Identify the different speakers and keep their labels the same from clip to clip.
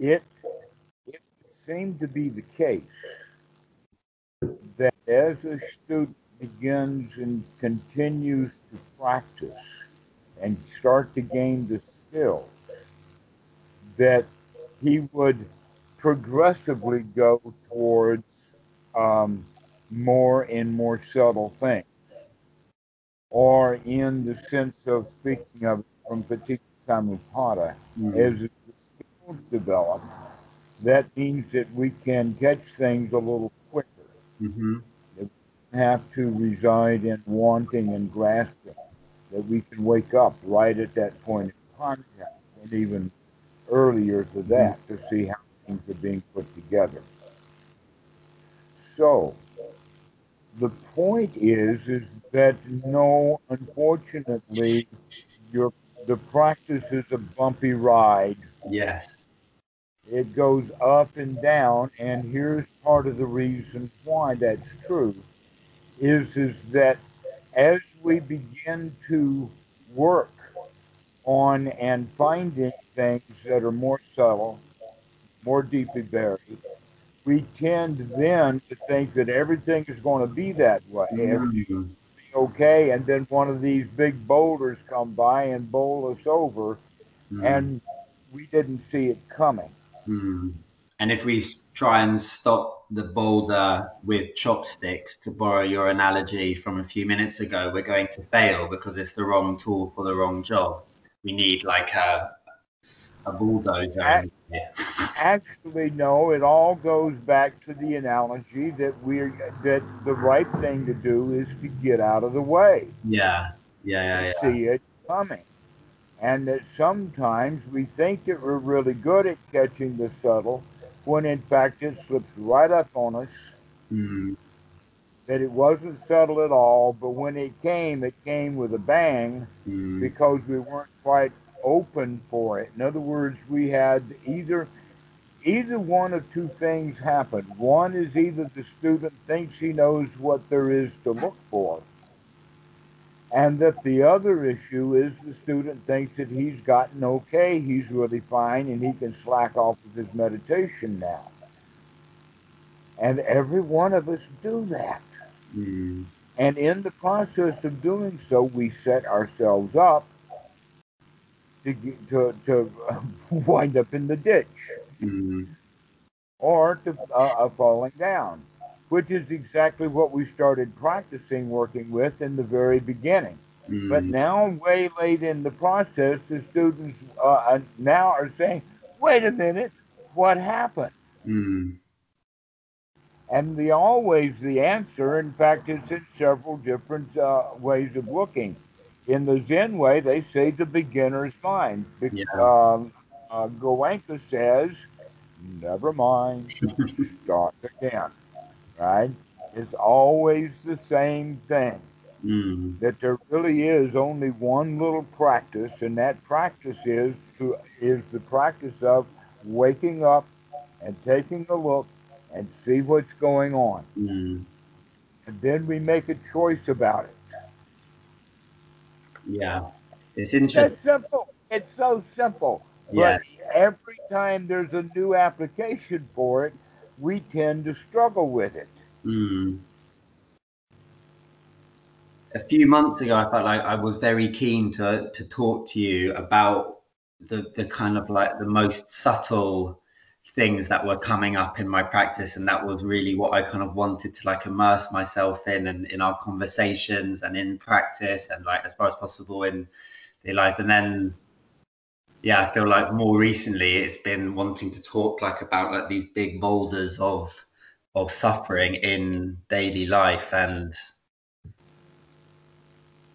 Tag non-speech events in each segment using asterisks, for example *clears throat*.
Speaker 1: it it seemed to be the case that as a student begins and continues to practice and start to gain the skill, that he would progressively go towards um, more and more subtle things. Or in the sense of speaking of from Paticca Samuppada, mm-hmm. as the skills develop, that means that we can catch things a little quicker. Mm-hmm. That we have to reside in wanting and grasping. That we can wake up right at that point of contact, and even earlier to that, mm-hmm. to see how things are being put together. So, the point is, is that no, unfortunately, your the practice is a bumpy ride.
Speaker 2: Yes.
Speaker 1: It goes up and down, and here's part of the reason why that's true, is is that as we begin to work on and finding things that are more subtle, more deeply buried, we tend then to think that everything is going to be that way. Mm-hmm. okay, and then one of these big boulders come by and bowl us over, mm-hmm. and we didn't see it coming.
Speaker 2: Mm-hmm. And if we try and stop the boulder with chopsticks, to borrow your analogy from a few minutes ago, we're going to fail because it's the wrong tool for the wrong job. We need like a a bulldozer. *laughs*
Speaker 1: Actually, no. It all goes back to the analogy that we're that the right thing to do is to get out of the way.
Speaker 2: Yeah, yeah, yeah. yeah.
Speaker 1: See it coming, and that sometimes we think that we're really good at catching the subtle, when in fact it slips right up on us. Mm. That it wasn't subtle at all, but when it came, it came with a bang mm. because we weren't quite open for it. In other words, we had either either one of two things happen. One is either the student thinks he knows what there is to look for, and that the other issue is the student thinks that he's gotten okay, he's really fine, and he can slack off with his meditation now. And every one of us do that. Mm. And in the process of doing so, we set ourselves up to to to *laughs* wind up in the ditch mm-hmm. or to uh, uh, falling down, which is exactly what we started practicing working with in the very beginning. Mm-hmm. But now, way late in the process, the students uh, now are saying, "Wait a minute, what happened?" Mm-hmm. And the always the answer, in fact, is in several different uh, ways of looking in the Zen way, they say the beginner's mind. Yeah. Um, uh, Goenka says, never mind, *laughs* start again. Right? It's always the same thing. Mm. That there really is only one little practice, and that practice is to is the practice of waking up and taking a look and see what's going on. Mm. And then we make a choice about it.
Speaker 2: Yeah, it's interesting.
Speaker 1: It's simple. It's so simple. Yeah. But every time there's a new application for it, we tend to struggle with it. Mm.
Speaker 2: A few months ago, I felt like I was very keen to to talk to you about the the kind of like the most subtle things that were coming up in my practice and that was really what i kind of wanted to like immerse myself in and in our conversations and in practice and like as far as possible in the life and then yeah i feel like more recently it's been wanting to talk like about like these big boulders of of suffering in daily life and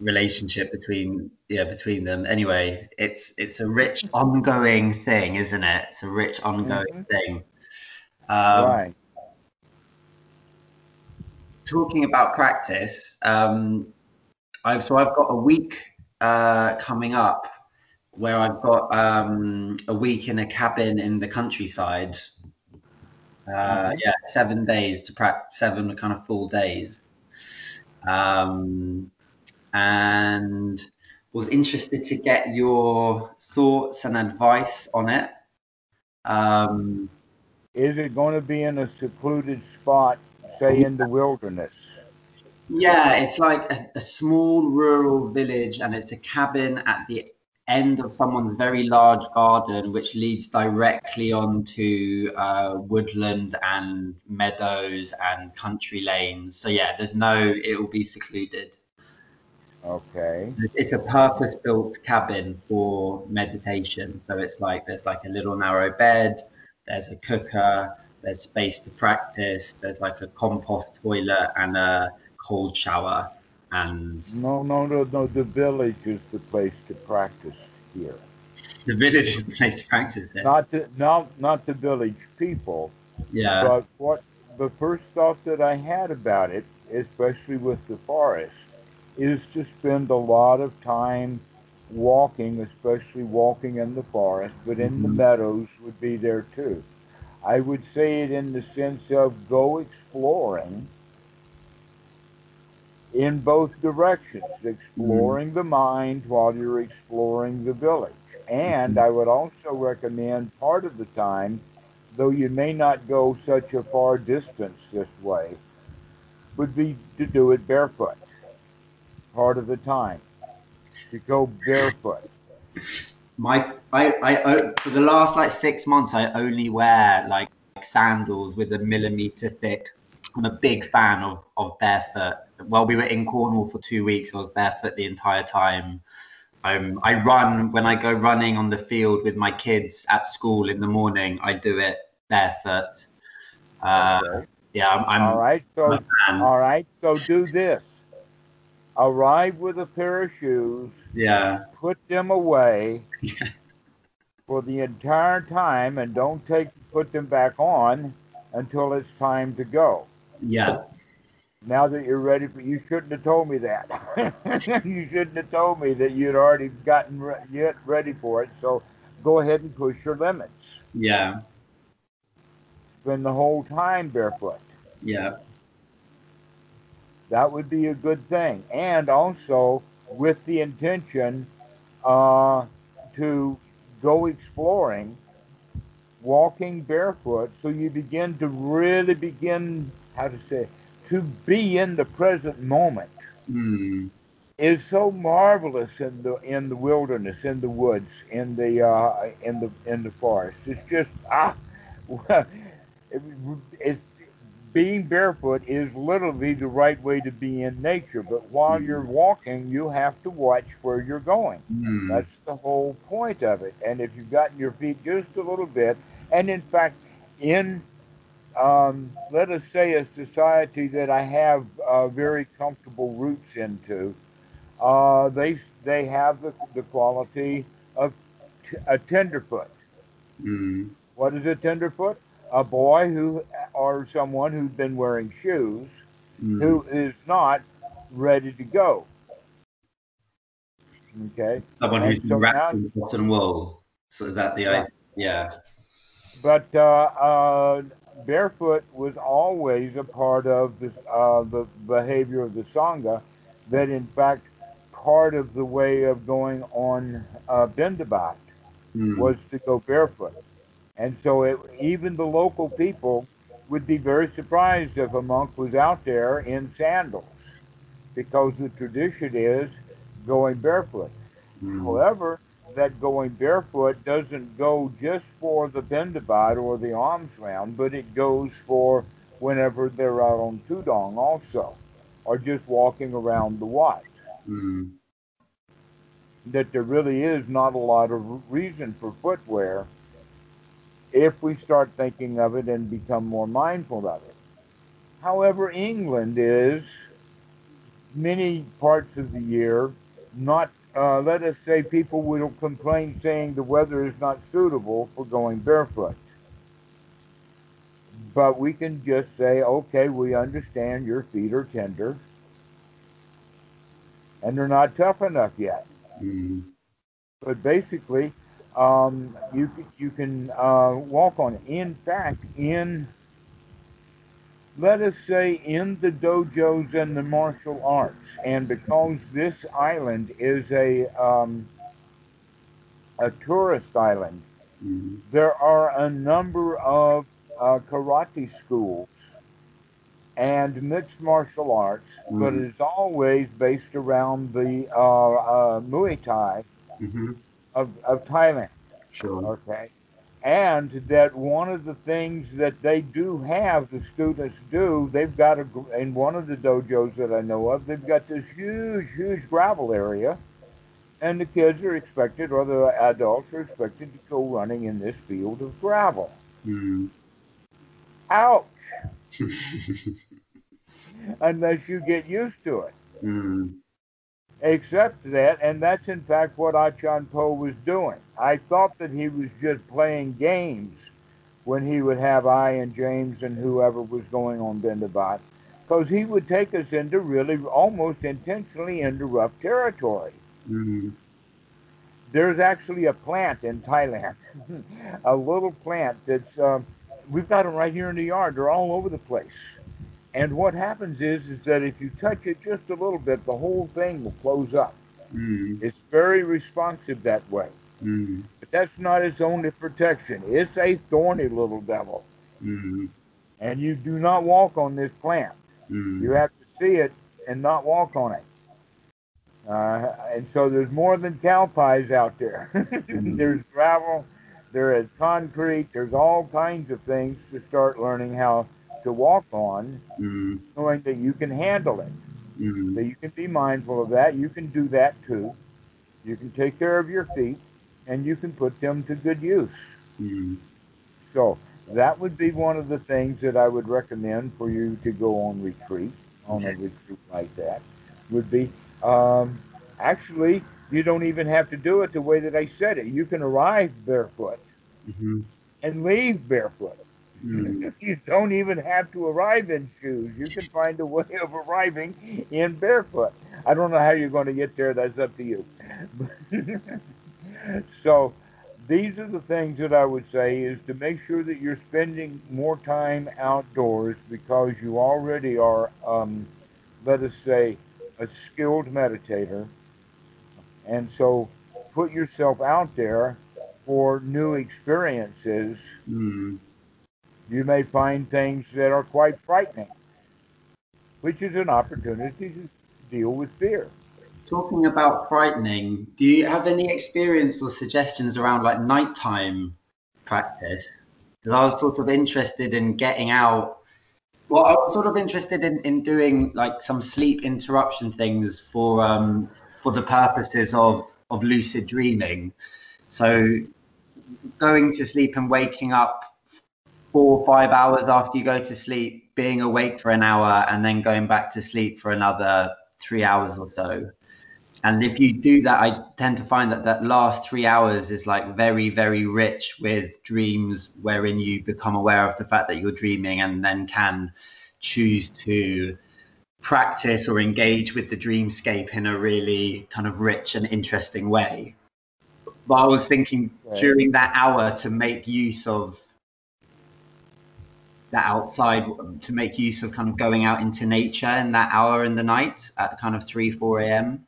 Speaker 2: relationship between yeah between them. Anyway it's it's a rich *laughs* ongoing thing isn't it? It's a rich ongoing mm-hmm. thing. Um, right. talking about practice um i've so i've got a week uh coming up where i've got um a week in a cabin in the countryside uh yeah seven days to practice seven kind of full days um and was interested to get your thoughts and advice on it. Um,
Speaker 1: is it going to be in a secluded spot, say in the wilderness?
Speaker 2: Yeah, it's like a, a, small rural village, and it's a cabin at the end of someone's very large garden, which leads directly onto uh, woodland and meadows and country lanes. So yeah, there's no, it will be secluded.
Speaker 1: Okay.
Speaker 2: It's a purpose-built cabin for meditation. So it's like there's like a little narrow bed, there's a cooker, there's space to practice, there's like a compost toilet and a cold shower. And
Speaker 1: no, no, no, no. The village is the place to practice here.
Speaker 2: The village is the place to practice there.
Speaker 1: Not the not not the village people.
Speaker 2: Yeah.
Speaker 1: But what the first thought that I had about it, especially with the forest, is to spend a lot of time walking, especially walking in the forest, but in mm-hmm. the meadows would be there too. I would say it in the sense of go exploring in both directions, exploring mm-hmm. the mind while you're exploring the village. And mm-hmm. I would also recommend part of the time, though you may not go such a far distance this way, would be to do it barefoot part of the time to go barefoot.
Speaker 2: My, I, I, for the last like six months, I only wear like sandals with a millimeter thick. I'm a big fan of of barefoot. While we were in Cornwall for two weeks, I was barefoot the entire time. Um, I run when I go running on the field with my kids at school in the morning. I do it barefoot. Uh, okay. Yeah, I'm, I'm,
Speaker 1: all right. So all right. So do this arrive with a pair of shoes,
Speaker 2: yeah,
Speaker 1: put them away *laughs* for the entire time, and don't take put them back on until it's time to go.
Speaker 2: Yeah.
Speaker 1: Now that you're ready for, you shouldn't have told me that. *laughs* you shouldn't have told me that you'd already gotten re- yet ready for it. So go ahead and push your limits.
Speaker 2: Yeah.
Speaker 1: Spend the whole time barefoot.
Speaker 2: Yeah.
Speaker 1: That would be a good thing. And also with the intention uh, to go exploring, walking barefoot, so you begin to really begin, how to say, to be in the present moment.
Speaker 2: Mm.
Speaker 1: Is so marvelous in the in the wilderness, in the woods, in the uh, in the in the forest. It's just ah, it, *laughs* it's being barefoot is literally the right way to be in nature. But while you're mm. walking, you have to watch where you're going.
Speaker 2: Mm.
Speaker 1: That's the whole point of it. And if you've gotten your feet just a little bit, and in fact, in um, let us say a society that I have uh, very comfortable roots into, uh, they they have the, the quality of t- a tenderfoot.
Speaker 2: Mm.
Speaker 1: What is a tenderfoot? a boy who or someone who's been wearing shoes mm. who is not ready to go. Okay.
Speaker 2: Someone who's so wrapped now, in cotton wool. So is that the idea? Yeah.
Speaker 1: But uh, uh, barefoot was always a part of the, uh, the behavior of the Sangha. That in fact, part of the way of going on uh, Bindabat mm. was to go barefoot. And so it, even the local people would be very surprised if a monk was out there in sandals because the tradition is going barefoot. Mm. However, that going barefoot doesn't go just for the Bindabat or the alms round, but it goes for whenever they're out on Tudong also, or just walking around the wat.
Speaker 2: Mm.
Speaker 1: That there really is not a lot of reason for footwear if we start thinking of it and become more mindful of it. However, England is many parts of the year not, uh, let us say, people will complain saying the weather is not suitable for going barefoot. But we can just say, okay, we understand your feet are tender and they're not tough enough yet.
Speaker 2: Mm-hmm.
Speaker 1: But basically, um, you you can uh, walk on it. In fact, in let us say in the dojos and the martial arts, and because this island is a um, a tourist island, mm-hmm. there are a number of uh, karate schools and mixed martial arts, mm-hmm. but it's always based around the uh, uh, Muay Thai mm-hmm. of, of Thailand.
Speaker 2: Sure.
Speaker 1: Okay. And that one of the things that they do have, the students do, they've got a, in one of the dojos that I know of, they've got this huge, huge gravel area. And the kids are expected, or the adults are expected to go running in this field of gravel. Mm-hmm. Ouch. *laughs* Unless you get used to it. Mm. Except that, and that's in fact what Achan Po was doing. I thought that he was just playing games when he would have I and James and whoever was going on Bendabat, because he would take us into really almost intentionally into rough territory. Mm-hmm. There's actually a plant in Thailand, *laughs* a little plant that's um, we've got them right here in the yard. They're all over the place. And what happens is, is that if you touch it just a little bit, the whole thing will close up. Mm. It's very responsive that way. Mm. But that's not its only protection. It's a thorny little devil. Mm. And you do not walk on this plant. You have to see it and not walk on it. Uh, and so there's more than cow pies out there. *laughs* there's gravel, there is concrete, there's all kinds of things to start learning how to walk on, mm-hmm. knowing that you can handle it. Mm-hmm. So you can be mindful of that. You can do that too. You can take care of your feet, and you can put them to good use. Mm-hmm. So that would be one of the things that I would recommend for you to go on retreat, on a retreat like that, would be um, actually you don't even have to do it the way that I said it. You can arrive barefoot mm-hmm. and leave barefoot. Mm. *laughs* You don't even have to arrive in shoes. You can find a way of arriving in barefoot. I don't know how you're going to get there. That's up to you. *laughs* so, these are the things that I would say is to make sure that you're spending more time outdoors because you already are, um, let us say, a skilled meditator. And so, put yourself out there for new experiences. Mm you may find things that are quite frightening, which is an opportunity to deal with fear.
Speaker 2: Talking about frightening, do you have any experience or suggestions around like nighttime practice? Because I was sort of interested in getting out. Well, I was sort of interested in, in doing like some sleep interruption things for um, for the purposes of of lucid dreaming. So going to sleep and waking up four or five hours after you go to sleep, being awake for an hour, and then going back to sleep for another three hours or so. And if you do that, I tend to find that that last three hours is like very, very rich with dreams, wherein you become aware of the fact that you're dreaming and then can choose to practice or engage with the dreamscape in a really kind of rich and interesting way. But I was thinking during that hour to make use of that outside to make use of kind of going out into nature in that hour in the night at kind of 3 4 a.m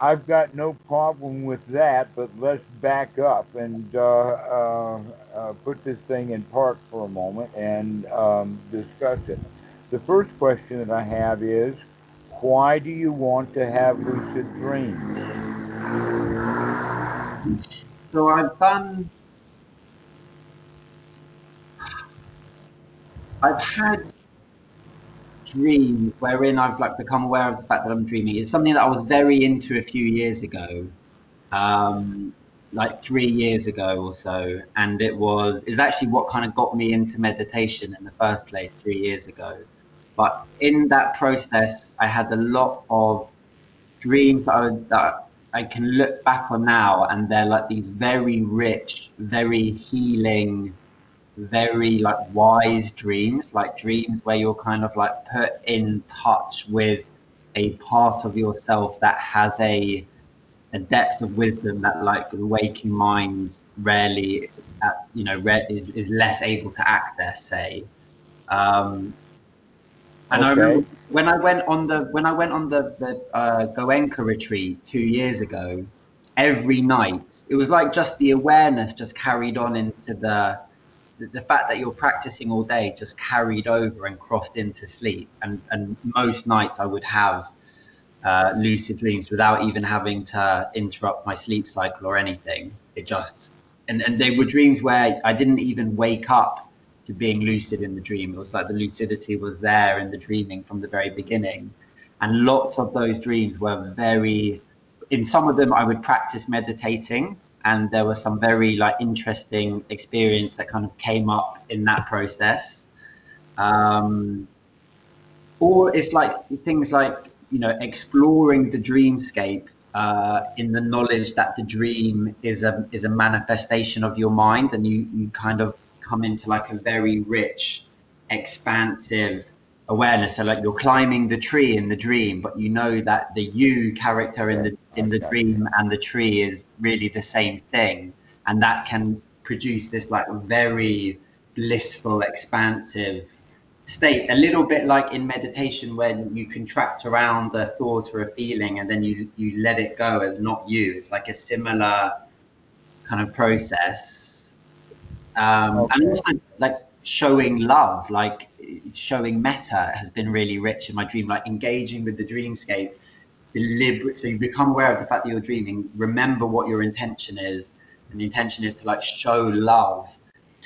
Speaker 1: i've got no problem with that but let's back up and uh, uh, uh, put this thing in park for a moment and um, discuss it. The first question that i have is why do you want to have lucid dreams?
Speaker 2: So i've done I've had dreams wherein I've like become aware of the fact that I'm dreaming. It's something that I was very into a few years ago, um, like three years ago or so, and it was is actually what kind of got me into meditation in the first place three years ago. But in that process, I had a lot of dreams that I, that I can look back on now, and they're like these very rich, very healing very like wise dreams, like dreams where you're kind of like put in touch with a part of yourself that has a a depth of wisdom that like the waking mind rarely uh, you know re- is, is less able to access say um and okay. I remember when I went on the when I went on the the uh, Goenka retreat two years ago, every night. It was like just the awareness just carried on into the the fact that you're practicing all day just carried over and crossed into sleep. And and most nights I would have uh, lucid dreams without even having to interrupt my sleep cycle or anything. It just and and they were dreams where I didn't even wake up to being lucid in the dream. It was like the lucidity was there in the dreaming from the very beginning. And lots of those dreams were very in some of them I would practice meditating and there was some very like interesting experience that kind of came up in that process. Um, or it's like things like you know exploring the dreamscape uh, in the knowledge that the dream is a is a manifestation of your mind, and you you kind of come into like a very rich, expansive awareness. So like you're climbing the tree in the dream, but you know that the you character in the in the dream and the tree is really the same thing, and that can produce this like very blissful, expansive state. A little bit like in meditation when you contract around a thought or a feeling, and then you you let it go as not you. It's like a similar kind of process, um, okay. and also like showing love, like showing metta has been really rich in my dream, like engaging with the dreamscape, deliberate. So you become aware of the fact that you're dreaming, remember what your intention is. And the intention is to like show love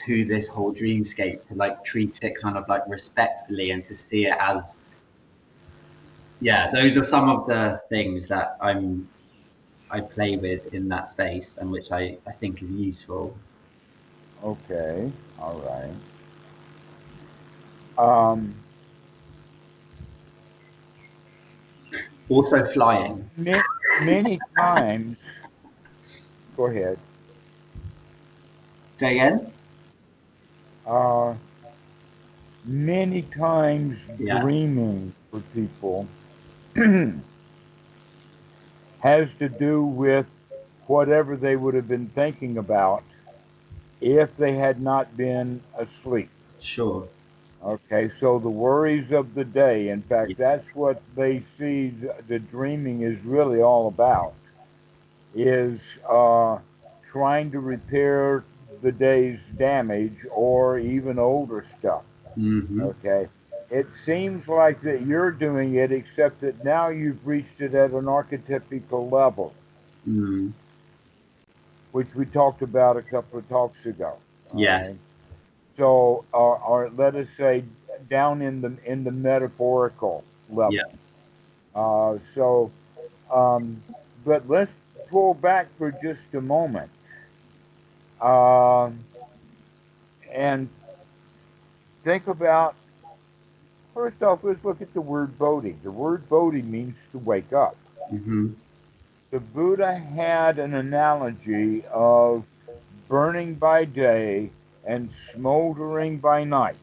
Speaker 2: to this whole dreamscape, to like treat it kind of like respectfully and to see it as, yeah, those are some of the things that I'm, I play with in that space and which I, I think is useful.
Speaker 1: Okay. All right. Um,
Speaker 2: also flying.
Speaker 1: Many, many times. Go ahead.
Speaker 2: Say again.
Speaker 1: Uh, many times yeah. dreaming for people *clears throat* has to do with whatever they would have been thinking about if they had not been asleep.
Speaker 2: Sure.
Speaker 1: Okay, so the worries of the day, in fact, that's what they see the, the dreaming is really all about, is uh, trying to repair the day's damage or even older stuff. Mm-hmm. Okay, it seems like that you're doing it, except that now you've reached it at an archetypical level, mm-hmm. which we talked about a couple of talks ago.
Speaker 2: Yeah. Right?
Speaker 1: So, or, or let us say, down in the in the metaphorical level. Yeah. Uh, so, um, but let's pull back for just a moment, uh, and think about. First off, let's look at the word bodhi. The word bodhi means to wake up. Mm-hmm. The Buddha had an analogy of burning by day and smoldering by night.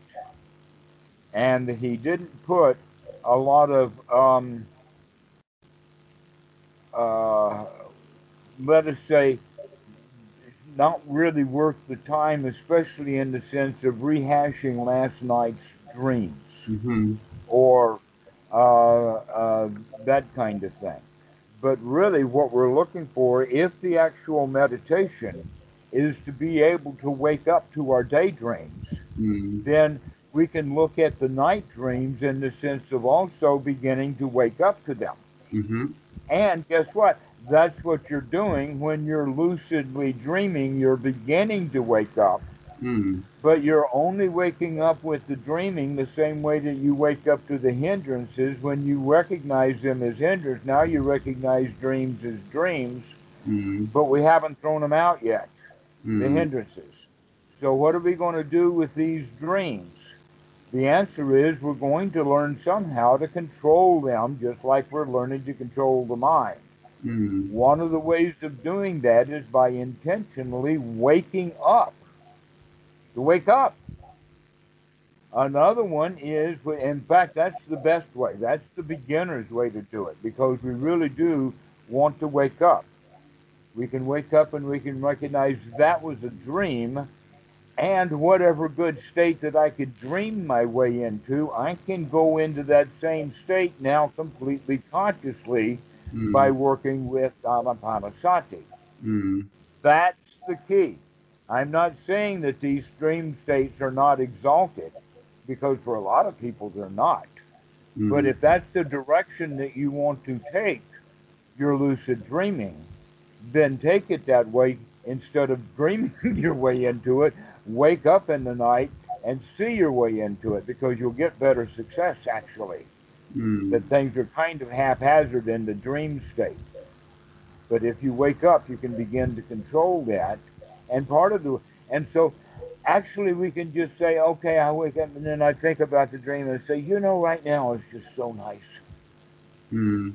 Speaker 1: And he didn't put a lot of, um, uh, let us say, not really worth the time, especially in the sense of rehashing last night's dreams mm-hmm. or uh, uh, that kind of thing. But really, what we're looking for, if the actual meditation is to be able to wake up to our daydreams. Mm-hmm. Then we can look at the night dreams in the sense of also beginning to wake up to them. Mm-hmm. And guess what? That's what you're doing when you're lucidly dreaming. You're beginning to wake up, mm-hmm. but you're only waking up with the dreaming the same way that you wake up to the hindrances when you recognize them as hindrances. Now you recognize dreams as dreams, mm-hmm. but we haven't thrown them out yet mm-hmm. the hindrances. So, what are we going to do with these dreams? The answer is we're going to learn somehow to control them, just like we're learning to control the mind. Mm-hmm. One of the ways of doing that is by intentionally waking up. To wake up. Another one is, in fact, that's the best way. That's the beginner's way to do it because we really do want to wake up. We can wake up and we can recognize that was a dream, and whatever good state that I could dream my way into, I can go into that same state now completely consciously mm. by working with Anapanasati.
Speaker 2: Mm.
Speaker 1: That's the key. I'm not saying that these dream states are not exalted, because for a lot of people they're not. Mm. But if that's the direction that you want to take your lucid dreaming, then take it that way instead of dreaming *laughs* your way into it. Wake up in the night and see your way into it because you'll get better success actually. Mm. That things are kind of haphazard in the dream state. But if you wake up, you can begin to control that. And part of the, and so actually we can just say, okay, I wake up and then I think about the dream and say, you know, right now it's just so nice.
Speaker 2: Mm.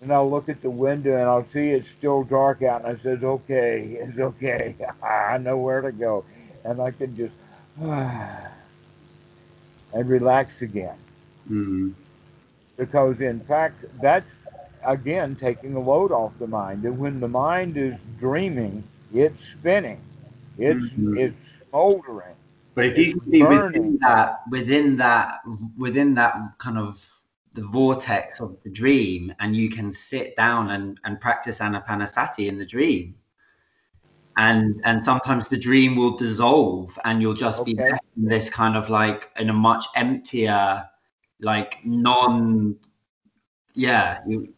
Speaker 1: And I'll look at the window and I'll see it's still dark out and I says, okay, it's okay. *laughs* I know where to go. And I can just, *sighs* and relax again.
Speaker 2: Mm.
Speaker 1: Because in fact, that's again taking a load off the mind. And when the mind is dreaming, it's spinning, it's mm-hmm. it's smoldering.
Speaker 2: But if you can be within that, within that, within that kind of the vortex of the dream, and you can sit down and, and practice anapanasati in the dream, and and sometimes the dream will dissolve and you'll just okay. be in this kind of like in a much emptier like non yeah you,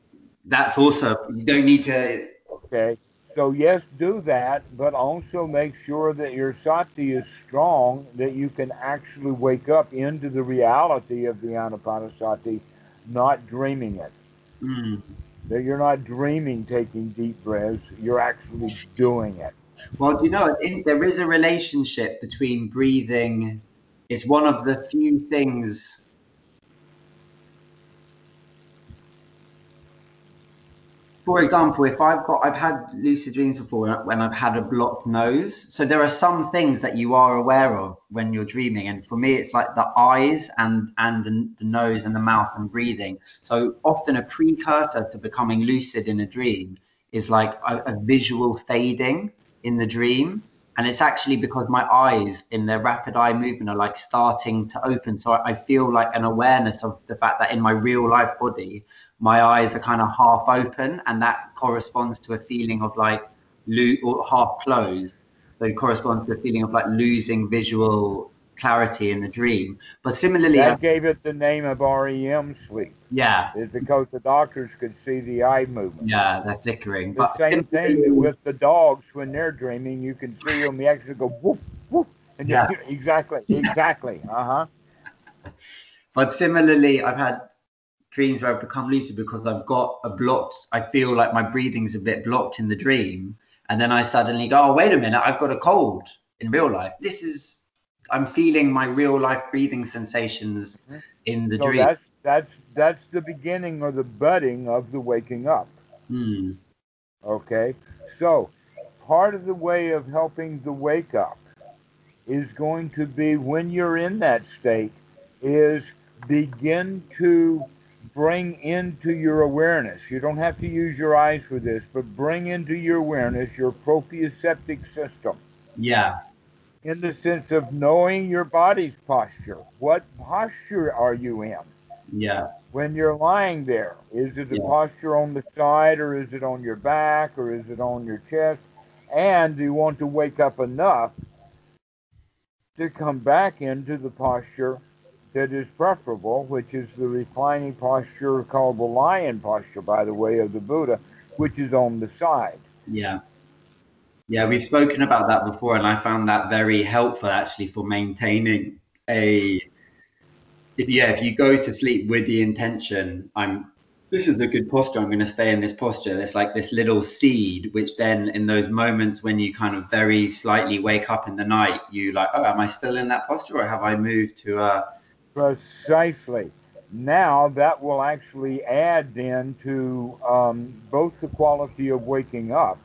Speaker 2: that's also you don't need to
Speaker 1: okay so yes do that but also make sure that your sati is strong that you can actually wake up into the reality of the anapanasati not dreaming it
Speaker 2: mm.
Speaker 1: that you're not dreaming taking deep breaths you're actually doing it
Speaker 2: well, you know, in, there is a relationship between breathing. It's one of the few things. For example, if I've got, I've had lucid dreams before when I've had a blocked nose. So there are some things that you are aware of when you're dreaming, and for me, it's like the eyes and and the, the nose and the mouth and breathing. So often a precursor to becoming lucid in a dream is like a, a visual fading in the dream and it's actually because my eyes in their rapid eye movement are like starting to open so i feel like an awareness of the fact that in my real life body my eyes are kind of half open and that corresponds to a feeling of like lo- or half closed so it corresponds to a feeling of like losing visual clarity in the dream. But similarly,
Speaker 1: that I, gave it the name of REM sleep.
Speaker 2: Yeah,
Speaker 1: is because the doctors could see the eye movement.
Speaker 2: Yeah, they're flickering.
Speaker 1: The but same thing with the dogs when they're dreaming. You can see them. You actually go whoop whoop. And yeah, *laughs* exactly, exactly. Uh huh.
Speaker 2: But similarly, I've had dreams where I've become lucid because I've got a blocked. I feel like my breathing's a bit blocked in the dream, and then I suddenly go, "Oh, wait a minute! I've got a cold in real life. This is I'm feeling my real life breathing sensations mm-hmm. in the
Speaker 1: so
Speaker 2: dream.
Speaker 1: That's that's that's the beginning or the budding of the waking up.
Speaker 2: Hmm.
Speaker 1: Okay, so part of the way of helping the wake up is going to be when you're in that state is begin to bring into your awareness. You don't have to use your eyes for this, but bring into your awareness your proprioceptive system.
Speaker 2: Yeah
Speaker 1: in the sense of knowing your body's posture. What posture are you in?
Speaker 2: Yeah.
Speaker 1: When you're lying there, is it a yeah. posture on the side or is it on your back or is it on your chest? And do you want to wake up enough to come back into the posture that is preferable, which is the reclining posture called the lion posture, by the way, of the Buddha, which is on the side.
Speaker 2: Yeah. Yeah, we've spoken about that before, and I found that very helpful actually for maintaining a. If yeah, if you go to sleep with the intention, I'm. This is a good posture. I'm going to stay in this posture. There's like this little seed, which then in those moments when you kind of very slightly wake up in the night, you like, oh, am I still in that posture, or have I moved to a?
Speaker 1: Precisely. Now that will actually add then to um, both the quality of waking up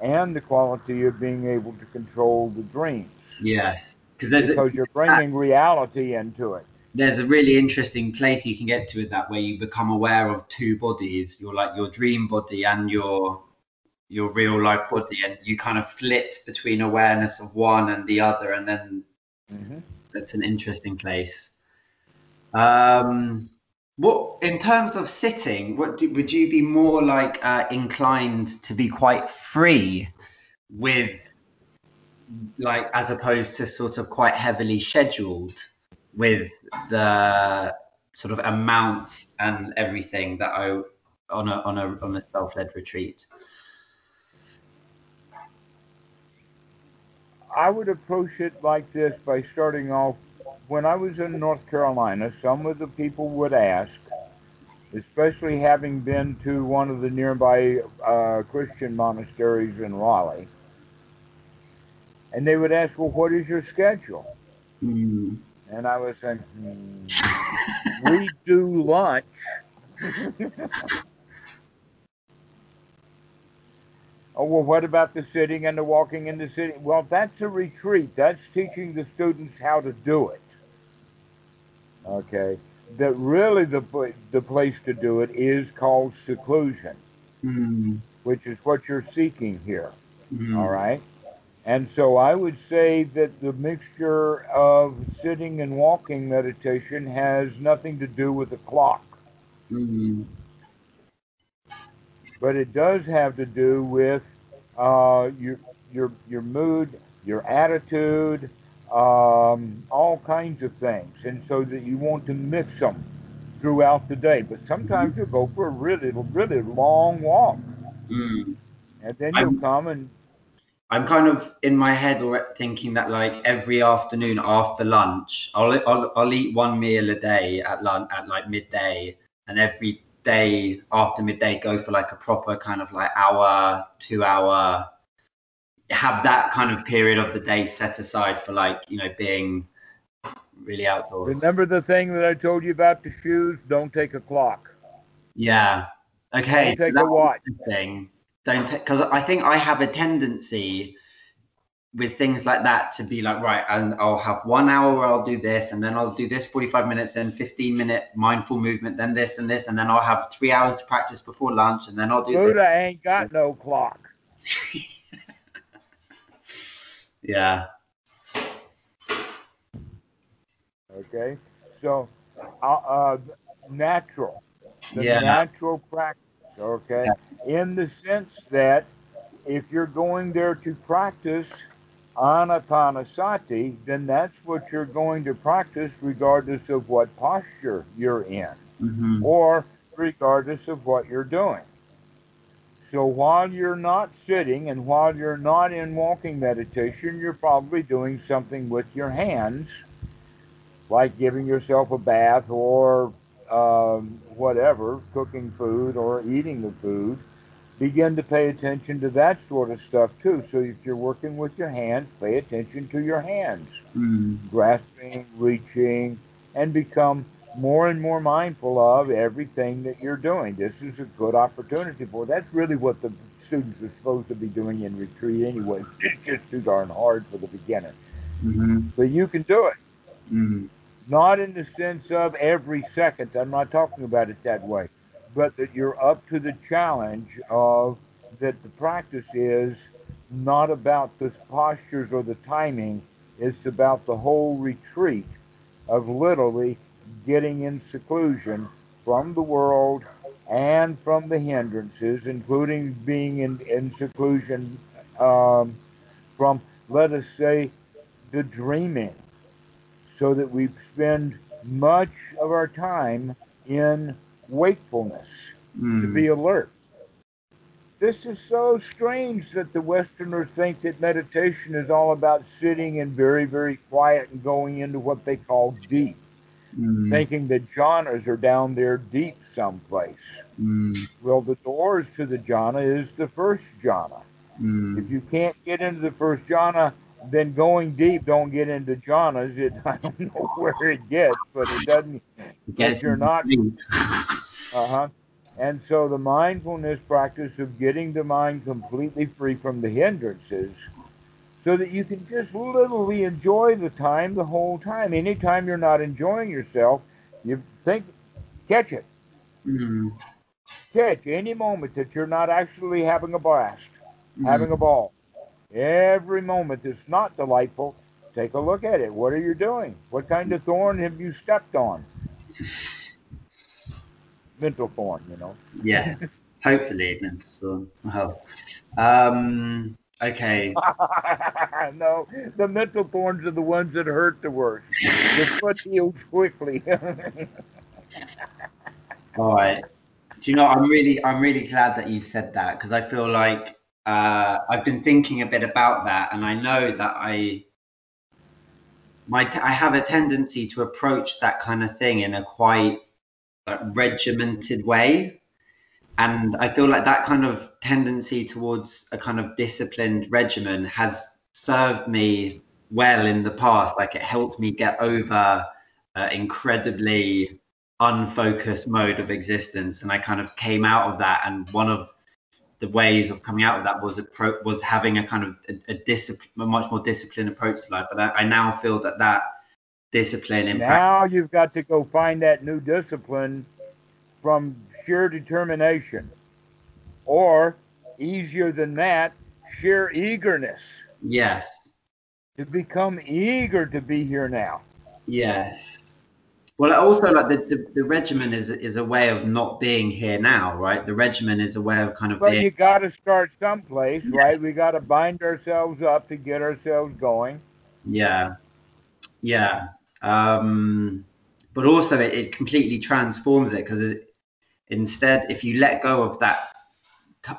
Speaker 1: and the quality of being able to control the dreams.
Speaker 2: Yes,
Speaker 1: because because you're bringing reality into it.
Speaker 2: There's a really interesting place you can get to with that, where you become aware of two bodies. You're like your dream body and your your real life body, and you kind of flit between awareness of one and the other, and then
Speaker 1: mm-hmm.
Speaker 2: that's an interesting place. Um, What in terms of sitting? What do, would you be more like uh, inclined to be quite free with, like, as opposed to sort of quite heavily scheduled with the sort of amount and everything that I on a on a on a self led retreat?
Speaker 1: I would approach it like this by starting off when I was in North Carolina, some of the people would ask, especially having been to one of the nearby uh, Christian monasteries in Raleigh, and they would ask, "Well, what is your schedule?" Mm. And I was saying, hmm, "We do lunch." *laughs* Oh, well, what about the sitting and the walking in the city? Well, that's a retreat. That's teaching the students how to do it. Okay, that really the the place to do it is called seclusion, mm-hmm. which is what you're seeking here. Mm-hmm. All right, and so I would say that the mixture of sitting and walking meditation has nothing to do with the clock. Mm-hmm. But it does have to do with uh, your your your mood, your attitude, um, all kinds of things, and so that you want to mix them throughout the day. But sometimes you'll go for a really, really long walk, mm. and then you'll I'm, come and.
Speaker 2: I'm kind of in my head or thinking that like every afternoon after lunch, I'll, I'll I'll eat one meal a day at lunch at like midday, and every day after midday go for like a proper kind of like hour, two hour have that kind of period of the day set aside for like you know being really outdoors.
Speaker 1: Remember the thing that I told you about the shoes? Don't take a clock.
Speaker 2: Yeah. Okay.
Speaker 1: Don't take so a watch.
Speaker 2: Thing. Don't because I think I have a tendency with things like that to be like right and i'll have one hour where i'll do this and then i'll do this 45 minutes then 15 minute mindful movement then this and this and then i'll have three hours to practice before lunch and then i'll do
Speaker 1: buddha this. ain't got no clock *laughs*
Speaker 2: Yeah.
Speaker 1: Okay. So, uh, uh natural. The yeah. natural practice. Okay. Yeah. In the sense that if you're going there to practice anapanasati, then that's what you're going to practice regardless of what posture you're in mm-hmm. or regardless of what you're doing. So while you're not sitting and while you're not in walking meditation, you're probably doing something with your hands, like giving yourself a bath or um, whatever, cooking food or eating the food. Begin to pay attention to that sort of stuff too. So if you're working with your hands, pay attention to your hands, mm. grasping, reaching, and become more and more mindful of everything that you're doing. This is a good opportunity for. That's really what the students are supposed to be doing in retreat anyway. It's just too darn hard for the beginner. Mm-hmm. But you can do it. Mm-hmm. Not in the sense of every second. I'm not talking about it that way. But that you're up to the challenge of that the practice is not about the postures or the timing. It's about the whole retreat of literally getting in seclusion from the world and from the hindrances, including being in, in seclusion um, from, let us say, the dreaming, so that we spend much of our time in wakefulness mm. to be hmm. alert. This is so strange that the Westerners think that meditation is all about sitting and very, very quiet and going into what they call deep mm. thinking that jhanas are down there deep someplace. Mm. Well, the doors to the jhana is the first jhana. Mm. If you can't get into the first jhana, then going deep don't get into jhanas. It *laughs* I don't know where it gets, but it doesn't. If you're not. Uh huh. And so the mindfulness practice of getting the mind completely free from the hindrances so that you can just literally enjoy the time the whole time. Anytime you're not enjoying yourself, you think, catch it. Mm-hmm. Catch any moment that you're not actually having a blast, mm-hmm. having a ball. Every moment that's not delightful, take a look at it. What are you doing? What kind of thorn have you stepped on? mental thorn, you know.
Speaker 2: Yeah, hopefully mental thorn. Well, um, okay. *laughs*
Speaker 1: no, the mental thorns are the ones that hurt the worst. The foot heals quickly. *laughs*
Speaker 2: All right. Do you know? I'm really, I'm really glad that you've said that because I feel like uh, I've been thinking a bit about that, and I know that I, my, I have a tendency to approach that kind of thing in a quite uh, regimented way, and I feel like that kind of tendency towards a kind of disciplined regimen has served me well in the past. Like it helped me get over uh, incredibly unfocused mode of existence, and I kind of came out of that, and one of the ways of coming out of that was a pro, was having a kind of a, a discipline, a much more disciplined approach to life. But I, I now feel that that discipline in
Speaker 1: now you've got to go find that new discipline from sheer determination, or easier than that, sheer eagerness.
Speaker 2: Yes.
Speaker 1: To become eager to be here now.
Speaker 2: Yes. Well, also like the, the, the, regimen is is a way of not being here now, right? The regimen is a way of kind of.
Speaker 1: But
Speaker 2: being...
Speaker 1: you got to start someplace, yes. right? We got to bind ourselves up to get ourselves going.
Speaker 2: Yeah, yeah. Um, but also, it, it completely transforms it because instead, if you let go of that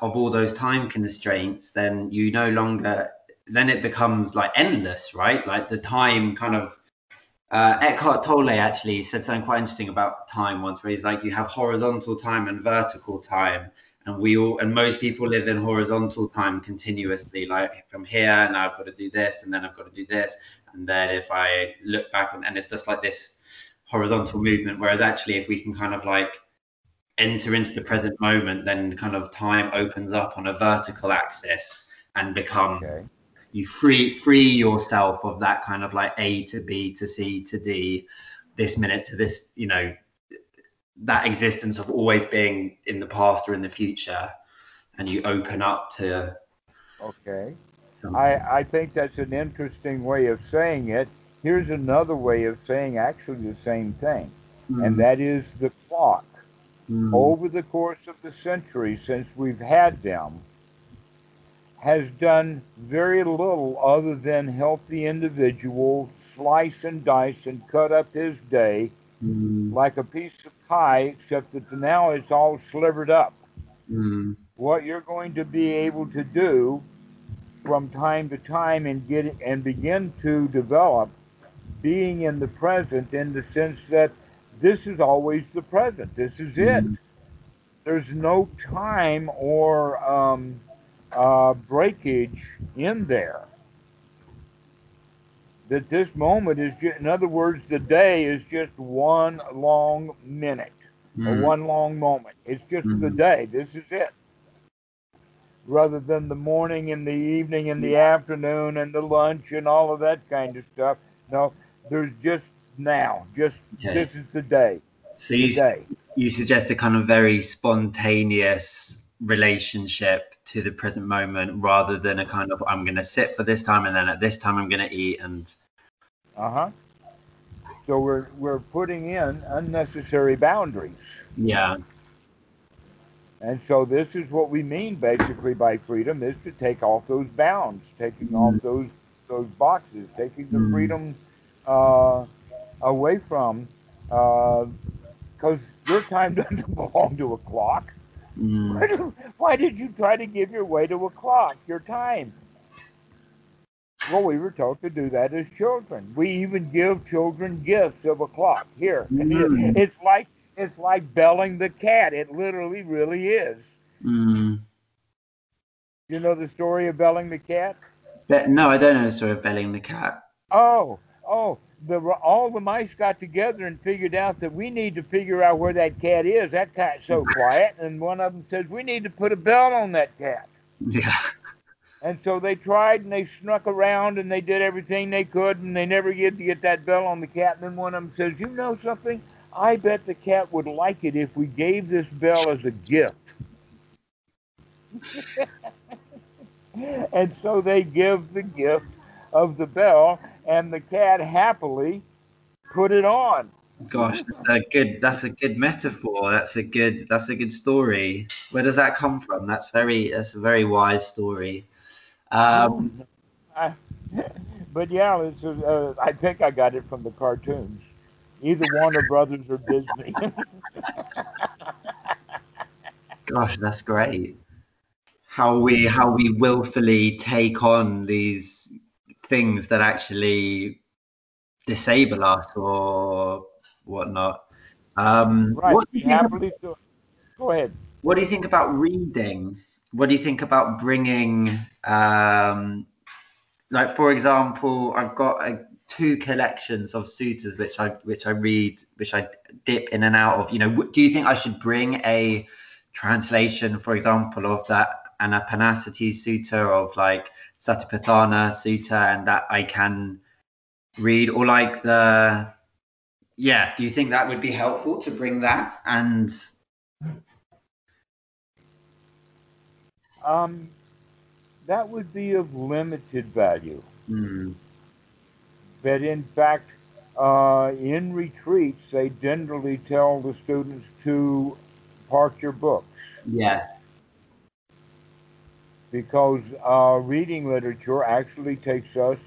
Speaker 2: of all those time constraints, then you no longer. Then it becomes like endless, right? Like the time kind of uh, Eckhart Tolle actually said something quite interesting about time once, where he's like, you have horizontal time and vertical time, and we all and most people live in horizontal time continuously. Like from here, and I've got to do this, and then I've got to do this, and then if I look back, and, and it's just like this horizontal movement. Whereas actually, if we can kind of like enter into the present moment, then kind of time opens up on a vertical axis and become. Okay you free free yourself of that kind of like A to B to C to D, this minute to this, you know, that existence of always being in the past or in the future, and you open up to.
Speaker 1: Okay, I I think that's an interesting way of saying it. Here's another way of saying actually the same thing, mm. and that is the clock. Mm. Over the course of the centuries since we've had them, has done very little other than help the individual slice and dice and cut up his day mm. like a piece of pie, except that now it's all slivered up. Mm. What you're going to be able to do from time to time and get and begin to develop being in the present in the sense that this is always the present. This is it. Mm. There's no time or um, uh, breakage in there. That this moment is just, in other words, the day is just one long minute mm. or one long moment. It's just mm. the mm-hmm. day. This is it. Rather than the morning and the evening and the afternoon and the lunch and all of that kind of stuff. No, there's just now. Just okay. this is the day.
Speaker 2: So you, day. you suggest a kind of very spontaneous relationship to the present moment rather than a kind of I'm going to sit for this time and then at this time I'm going to eat and.
Speaker 1: Uh huh. So we're we're putting in unnecessary boundaries.
Speaker 2: Yeah.
Speaker 1: And so this is what we mean basically by freedom is to take off those bounds, taking mm. off those those boxes, taking the mm. freedom uh, away from because uh, your time *laughs* doesn't belong to a clock. Mm. Why, did you try to give your way to a clock, your time? Well, we were told to do that as children. We even give children gifts of a clock. Here, mm. it's like it's like belling the cat. It literally, really is. Mm. You know the story of belling the cat?
Speaker 2: Be- no, I don't know the story of belling the cat.
Speaker 1: Oh, oh, the all the mice got together and figured out that we need to figure out where that cat is. That cat's so mm-hmm. quiet, and one of them says we need to put a bell on that cat.
Speaker 2: Yeah.
Speaker 1: And so they tried and they snuck around and they did everything they could and they never get to get that bell on the cat. And then one of them says, "You know something? I bet the cat would like it if we gave this bell as a gift." *laughs* *laughs* and so they give the gift of the bell, and the cat happily put it on.
Speaker 2: Gosh, that's a good. That's a good metaphor. That's a good. That's a good story. Where does that come from? That's very. That's a very wise story. Um,
Speaker 1: I, *laughs* but yeah, it's. Uh, I think I got it from the cartoons, either Warner Brothers or Disney. *laughs*
Speaker 2: Gosh, that's great. How we how we willfully take on these things that actually disable us or whatnot. Um,
Speaker 1: right. What do you think Go ahead.
Speaker 2: What do you think about reading? What do you think about bringing, um, like for example, I've got a, two collections of sutras which I which I read, which I dip in and out of. You know, do you think I should bring a translation, for example, of that Anapanasati Sutta of like Satipatthana Sutta, and that I can read, or like the yeah, do you think that would be helpful to bring that and?
Speaker 1: Um, that would be of limited value.
Speaker 2: Mm.
Speaker 1: But in fact, uh, in retreats, they generally tell the students to park your books.
Speaker 2: Yeah.
Speaker 1: Because uh, reading literature actually takes us,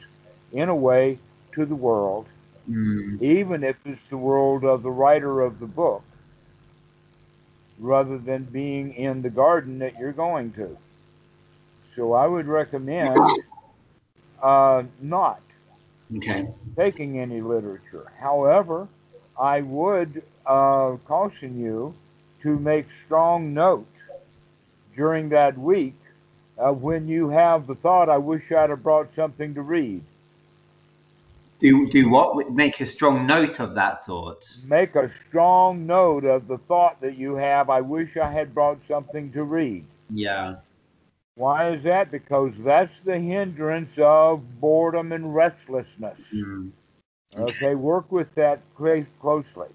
Speaker 1: in a way, to the world
Speaker 2: mm.
Speaker 1: even if it's the world of the writer of the book, rather than being in the garden that you're going to. So I would recommend uh, not
Speaker 2: okay.
Speaker 1: taking any literature. However, I would uh, caution you to make strong note during that week uh, when you have the thought, I wish I'd have brought something to read.
Speaker 2: Do do what? Make a strong note of that thought.
Speaker 1: Make a strong note of the thought that you have. I wish I had brought something to read.
Speaker 2: Yeah.
Speaker 1: Why is that? Because that's the hindrance of boredom and restlessness.
Speaker 2: Mm.
Speaker 1: Okay, work with that closely.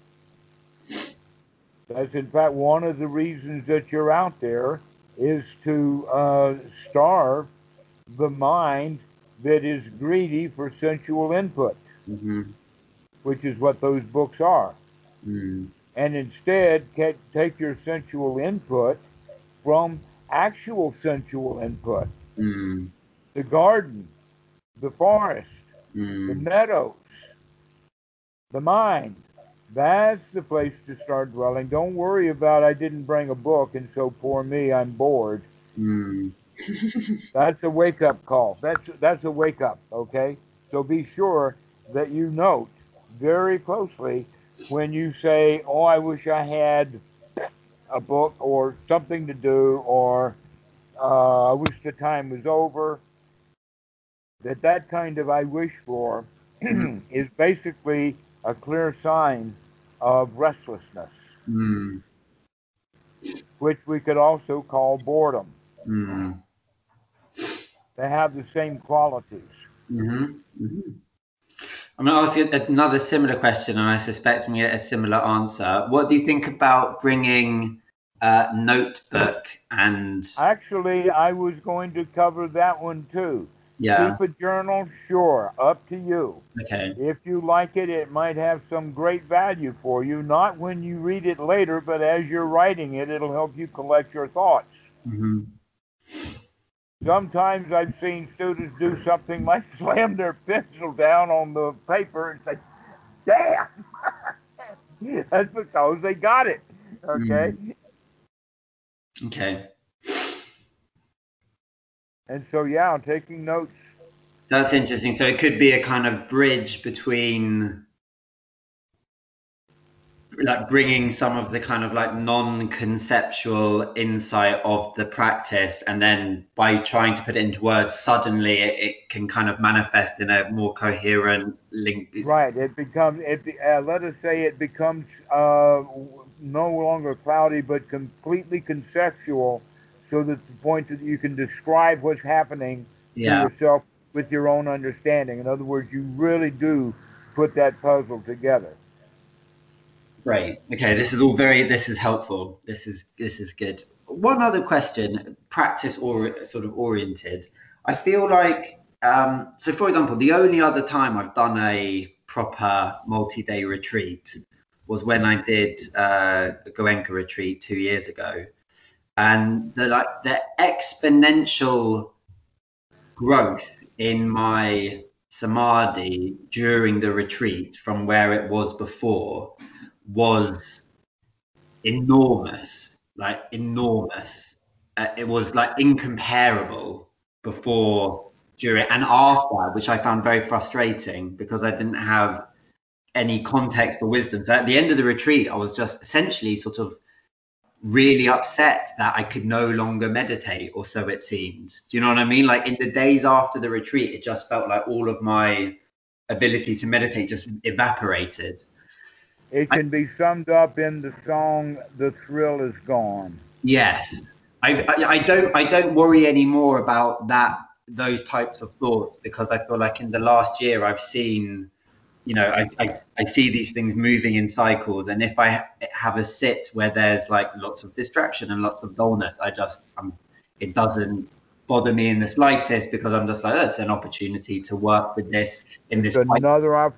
Speaker 1: That's in fact one of the reasons that you're out there is to uh, starve the mind that is greedy for sensual input,
Speaker 2: mm-hmm.
Speaker 1: which is what those books are.
Speaker 2: Mm.
Speaker 1: And instead, take your sensual input from actual sensual input
Speaker 2: mm.
Speaker 1: the garden, the forest,
Speaker 2: mm.
Speaker 1: the meadows, the mind. That's the place to start dwelling. Don't worry about I didn't bring a book and so poor me, I'm bored.
Speaker 2: Mm. *laughs*
Speaker 1: that's a wake up call. That's that's a wake up. Okay, so be sure that you note very closely when you say, "Oh, I wish I had a book or something to do," or uh, "I wish the time was over." That that kind of "I wish for" *clears throat* is basically a clear sign of restlessness,
Speaker 2: mm.
Speaker 1: which we could also call boredom.
Speaker 2: Mm.
Speaker 1: They have the same qualities.
Speaker 2: Mm-hmm. Mm-hmm. I'm going to ask you another similar question, and I suspect we get a similar answer. What do you think about bringing a notebook and?
Speaker 1: Actually, I was going to cover that one too.
Speaker 2: Yeah.
Speaker 1: Keep a journal, sure, up to you.
Speaker 2: Okay.
Speaker 1: If you like it, it might have some great value for you. Not when you read it later, but as you're writing it, it'll help you collect your thoughts.
Speaker 2: Mm-hmm.
Speaker 1: Sometimes I've seen students do something like *laughs* slam their pencil down on the paper and say, damn. *laughs* That's because they got it. Okay. Mm.
Speaker 2: Okay.
Speaker 1: And so, yeah, I'm taking notes.
Speaker 2: That's interesting. So it could be a kind of bridge between like bringing some of the kind of like non-conceptual insight of the practice and then by trying to put it into words suddenly it, it can kind of manifest in a more coherent link
Speaker 1: right it becomes it uh, let us say it becomes uh, no longer cloudy but completely conceptual so that the point that you can describe what's happening
Speaker 2: yeah.
Speaker 1: to yourself with your own understanding in other words you really do put that puzzle together
Speaker 2: Great. Okay, this is all very. This is helpful. This is this is good. One other question, practice or sort of oriented. I feel like um, so. For example, the only other time I've done a proper multi-day retreat was when I did uh, the Goenka retreat two years ago, and the like the exponential growth in my samadhi during the retreat from where it was before was enormous, like enormous. Uh, it was like incomparable before, during, and after, which I found very frustrating because I didn't have any context or wisdom. So at the end of the retreat, I was just essentially sort of really upset that I could no longer meditate, or so it seems. Do you know what I mean? Like in the days after the retreat, it just felt like all of my ability to meditate just evaporated.
Speaker 1: It can I, be summed up in the song "The Thrill Is Gone."
Speaker 2: Yes, I, I, I don't I don't worry anymore about that those types of thoughts because I feel like in the last year I've seen you know, I, I, I, see these things moving in cycles. And if I have a sit where there's like lots of distraction and lots of dullness, I just, um, it doesn't bother me in the slightest because I'm just like, that's an opportunity to work with this in this.
Speaker 1: another op-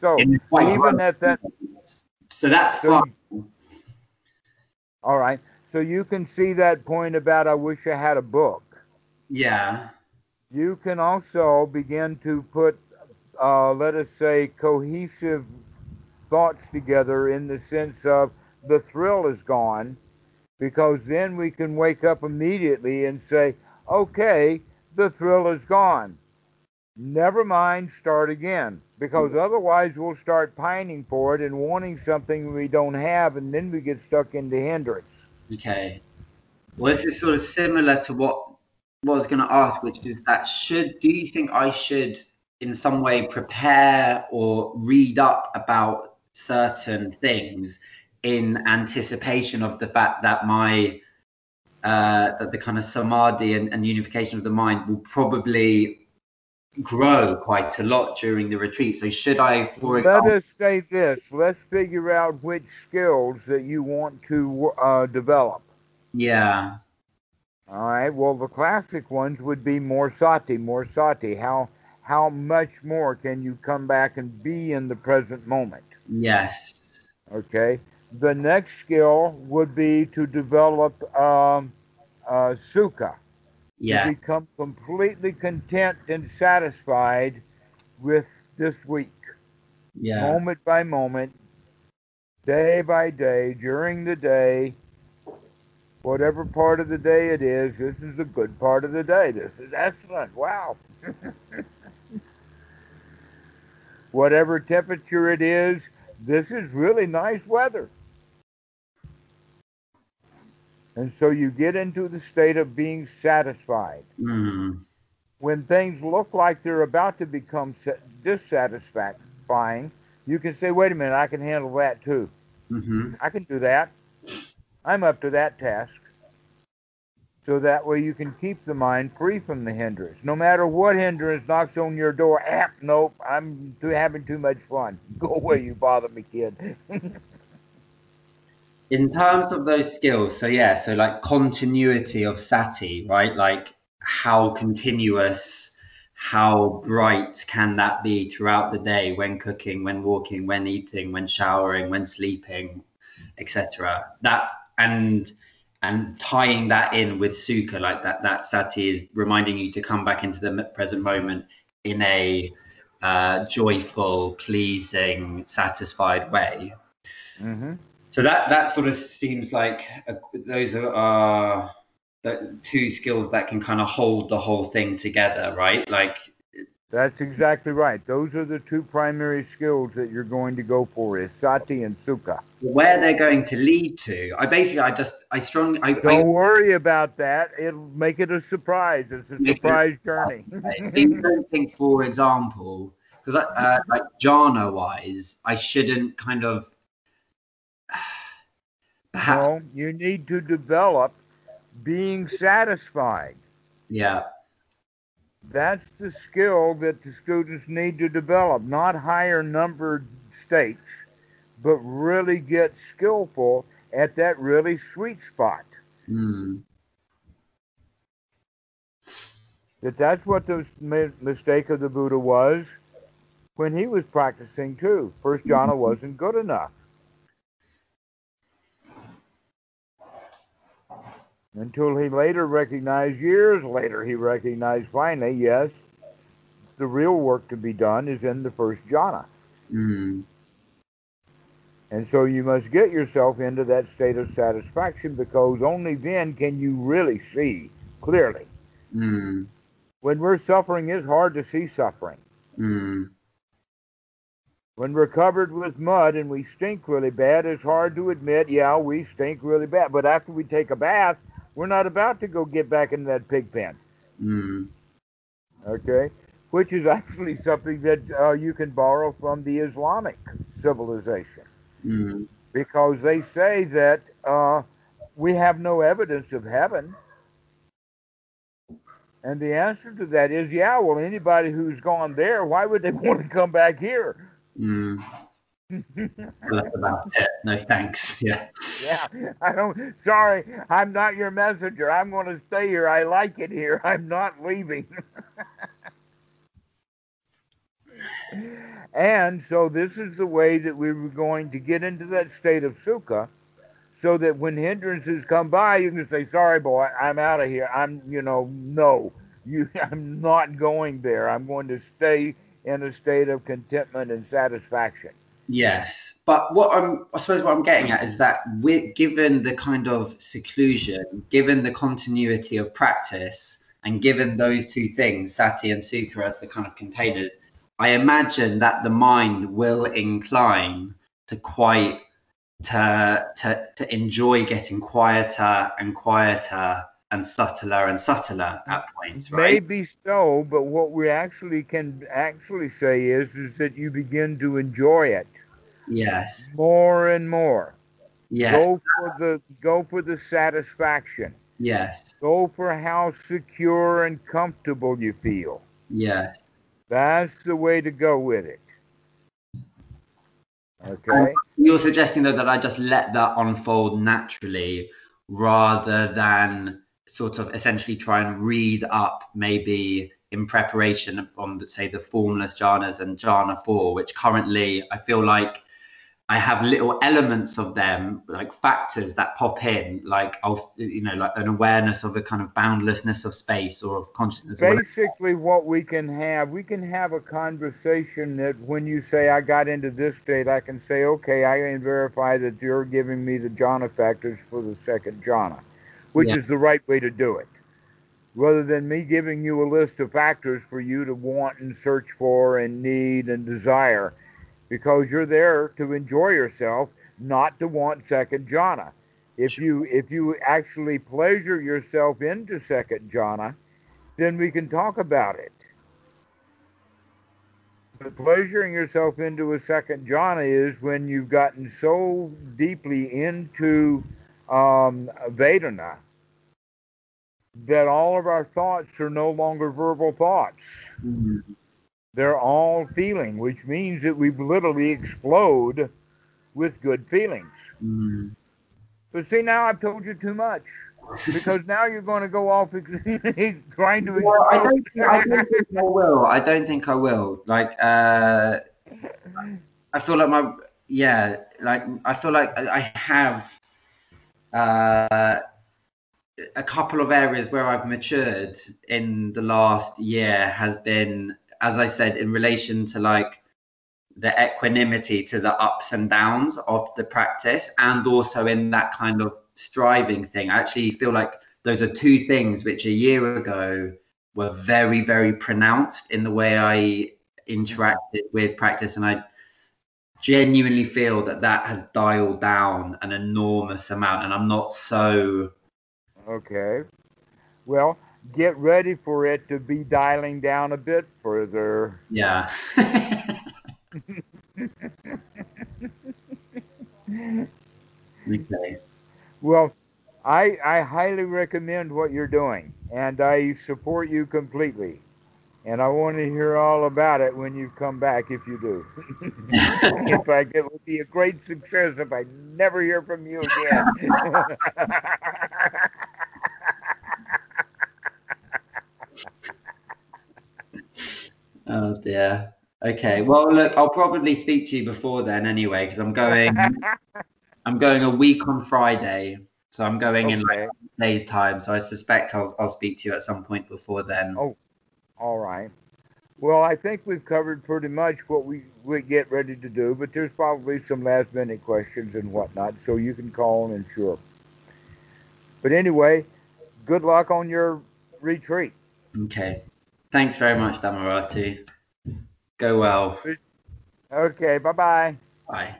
Speaker 1: So even at that.
Speaker 2: So that's so, fun.
Speaker 1: All right. So you can see that point about I wish I had a book.
Speaker 2: Yeah.
Speaker 1: You can also begin to put uh, let us say, cohesive thoughts together in the sense of the thrill is gone, because then we can wake up immediately and say, okay, the thrill is gone. Never mind, start again. Because otherwise, we'll start pining for it and wanting something we don't have, and then we get stuck into hindrance.
Speaker 2: Okay. Well, this is sort of similar to what, what I was going to ask, which is that should, do you think I should in some way prepare or read up about certain things in anticipation of the fact that my uh, that the kind of samadhi and, and, unification of the mind will probably grow quite a lot during the retreat. So should I, for
Speaker 1: example, let us say this: let's figure out which skills that you want to uh, develop.
Speaker 2: Yeah.
Speaker 1: All right. Well, the classic ones would be more sati, more sati. How how much more can you come back and be in the present moment?
Speaker 2: Yes.
Speaker 1: Okay. The next skill would be to develop um, uh, sukha.
Speaker 2: Yeah.
Speaker 1: To become completely content and satisfied with this week.
Speaker 2: Yeah.
Speaker 1: Moment by moment, day by day, during the day, whatever part of the day it is, this is the good part of the day. This is excellent. Wow. *laughs* whatever temperature it is, this is really nice weather. And so you get into the state of being satisfied.
Speaker 2: Mm.
Speaker 1: When things look like they're about to become dissatisfying, you can say, wait a minute, I can handle that too.
Speaker 2: Mm-hmm.
Speaker 1: I can do that. I'm up to that task so that way you can keep the mind free from the hindrance. No matter what hindrance knocks on your door, ah, nope, I'm too, having too much fun. *laughs* Go away, you bother me, kid. *laughs*
Speaker 2: In terms of those skills, so yeah, so like continuity of sati, right? Like how continuous, how bright can that be throughout the day when cooking, when walking, when eating, when showering, when sleeping, etc. That and and tying that in with sukha like that that sati is reminding you to come back into the present moment in a uh, joyful pleasing satisfied way
Speaker 1: mm-hmm.
Speaker 2: so that that sort of seems like a, those are uh, the two skills that can kind of hold the whole thing together right like
Speaker 1: that's exactly right. Those are the two primary skills that you're going to go for is sati and sukha.
Speaker 2: Where they're going to lead to, I basically, I just, I strongly, I
Speaker 1: don't I, worry about that. It'll make it a surprise. It's a surprise journey.
Speaker 2: I think, for example, because uh, like jhana wise, I shouldn't kind of. *sighs*
Speaker 1: Perhaps. No, you need to develop being satisfied.
Speaker 2: Yeah.
Speaker 1: That's the skill that the students need to develop, not higher numbered states, but really get skillful at that really sweet spot.
Speaker 2: Mm.
Speaker 1: That that's what the mistake of the Buddha was when he was practicing too. First jhana *laughs* wasn't good enough. Until he later recognized, years later, he recognized finally, yes, the real work to be done is in the first jhana.
Speaker 2: Mm.
Speaker 1: And so you must get yourself into that state of satisfaction because only then can you really see clearly.
Speaker 2: Mm.
Speaker 1: When we're suffering, it's hard to see suffering.
Speaker 2: Mm.
Speaker 1: When we're covered with mud and we stink really bad, it's hard to admit, yeah, we stink really bad. But after we take a bath, we're not about to go get back into that pig pen.
Speaker 2: Mm.
Speaker 1: Okay? Which is actually something that uh, you can borrow from the Islamic civilization.
Speaker 2: Mm.
Speaker 1: Because they say that uh, we have no evidence of heaven. And the answer to that is, yeah, well, anybody who's gone there, why would they *laughs* want to come back here?
Speaker 2: Mm. That's about it. No thanks. *laughs* Yeah.
Speaker 1: Yeah. I don't. Sorry, I'm not your messenger. I'm going to stay here. I like it here. *laughs* I'm not leaving. *laughs* and so this is the way that we were going to get into that state of sukha so that when hindrances come by you can say sorry boy i'm out of here i'm you know no you i'm not going there i'm going to stay in a state of contentment and satisfaction.
Speaker 2: Yes, but what I'm, I suppose, what I'm getting at is that with given the kind of seclusion, given the continuity of practice, and given those two things, sati and sukha, as the kind of containers, I imagine that the mind will incline to quite to to to enjoy getting quieter and quieter and subtler and subtler at points, right?
Speaker 1: Maybe so, but what we actually can actually say is is that you begin to enjoy it.
Speaker 2: Yes.
Speaker 1: More and more.
Speaker 2: Yes.
Speaker 1: Go for the go for the satisfaction.
Speaker 2: Yes.
Speaker 1: Go for how secure and comfortable you feel.
Speaker 2: Yes.
Speaker 1: That's the way to go with it. Okay.
Speaker 2: You're suggesting though that I just let that unfold naturally rather than sort of essentially try and read up maybe in preparation on say the formless jhanas and jhana 4 which currently i feel like i have little elements of them like factors that pop in like i'll you know like an awareness of a kind of boundlessness of space or of consciousness
Speaker 1: basically what we can have we can have a conversation that when you say i got into this state i can say okay i can verify that you're giving me the jhana factors for the second jhana which yeah. is the right way to do it. Rather than me giving you a list of factors for you to want and search for and need and desire, because you're there to enjoy yourself, not to want second jhana. If you if you actually pleasure yourself into second jhana, then we can talk about it. But pleasuring yourself into a second jhana is when you've gotten so deeply into um, Vedana that all of our thoughts are no longer verbal thoughts.
Speaker 2: Mm-hmm.
Speaker 1: They're all feeling, which means that we literally explode with good feelings.
Speaker 2: Mm-hmm.
Speaker 1: But see, now I've told you too much. because *laughs* now you're going to go off *laughs* trying to.
Speaker 2: Well, I don't, think, I don't think I will. I don't think I will. Like, uh, I feel like my yeah, like I feel like I have uh, a couple of areas where I've matured in the last year has been, as I said, in relation to like the equanimity to the ups and downs of the practice, and also in that kind of striving thing. I actually feel like those are two things which a year ago were very, very pronounced in the way I interacted with practice, and I genuinely feel that that has dialed down an enormous amount, and I'm not so
Speaker 1: Okay. Well, get ready for it to be dialing down a bit further.
Speaker 2: Yeah. *laughs* okay.
Speaker 1: Well, I I highly recommend what you're doing, and I support you completely. And I want to hear all about it when you come back, if you do. *laughs* in fact, it would be a great success if I never hear from you again. *laughs*
Speaker 2: Oh dear. Okay. Well, look, I'll probably speak to you before then anyway, because I'm going. *laughs* I'm going a week on Friday, So I'm going okay. in like days time. So I suspect I'll I'll speak to you at some point before then.
Speaker 1: Oh, all right. Well, I think we've covered pretty much what we, we get ready to do, but there's probably some last minute questions and whatnot, so you can call and sure. But anyway, good luck on your retreat.
Speaker 2: Okay. Thanks very much, Dhammarato. Go well.
Speaker 1: Okay, bye-bye.
Speaker 2: Bye.